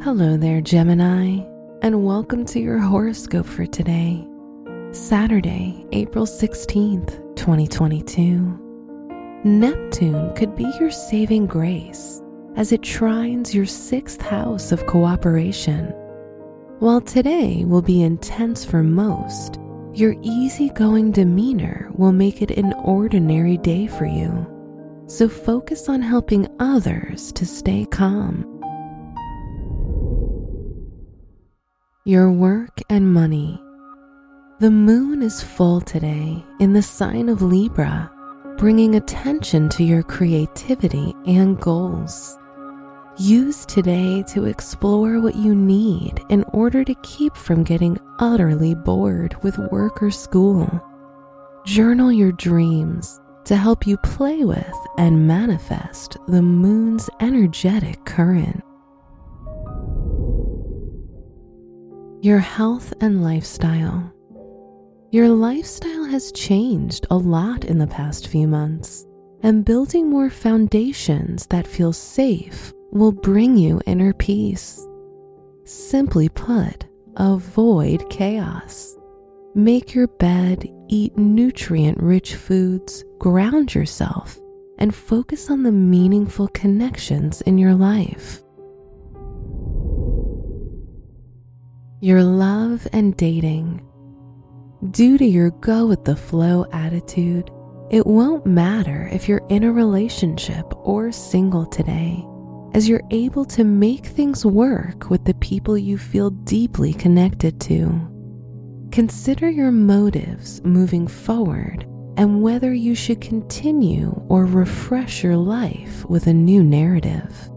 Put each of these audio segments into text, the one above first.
Hello there, Gemini, and welcome to your horoscope for today, Saturday, April 16th, 2022. Neptune could be your saving grace as it trines your sixth house of cooperation. While today will be intense for most, your easygoing demeanor will make it an ordinary day for you. So focus on helping others to stay calm. Your work and money. The moon is full today in the sign of Libra, bringing attention to your creativity and goals. Use today to explore what you need in order to keep from getting utterly bored with work or school. Journal your dreams to help you play with and manifest the moon's energetic current. Your health and lifestyle. Your lifestyle has changed a lot in the past few months, and building more foundations that feel safe will bring you inner peace. Simply put, avoid chaos. Make your bed, eat nutrient rich foods, ground yourself, and focus on the meaningful connections in your life. Your love and dating. Due to your go with the flow attitude, it won't matter if you're in a relationship or single today, as you're able to make things work with the people you feel deeply connected to. Consider your motives moving forward and whether you should continue or refresh your life with a new narrative.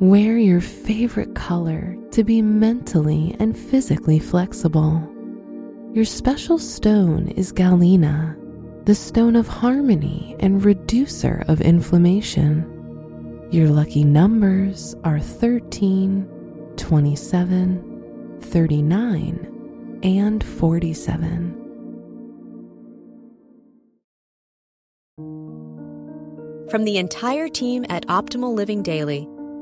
Wear your favorite color to be mentally and physically flexible. Your special stone is galena, the stone of harmony and reducer of inflammation. Your lucky numbers are 13, 27, 39, and 47. From the entire team at Optimal Living Daily,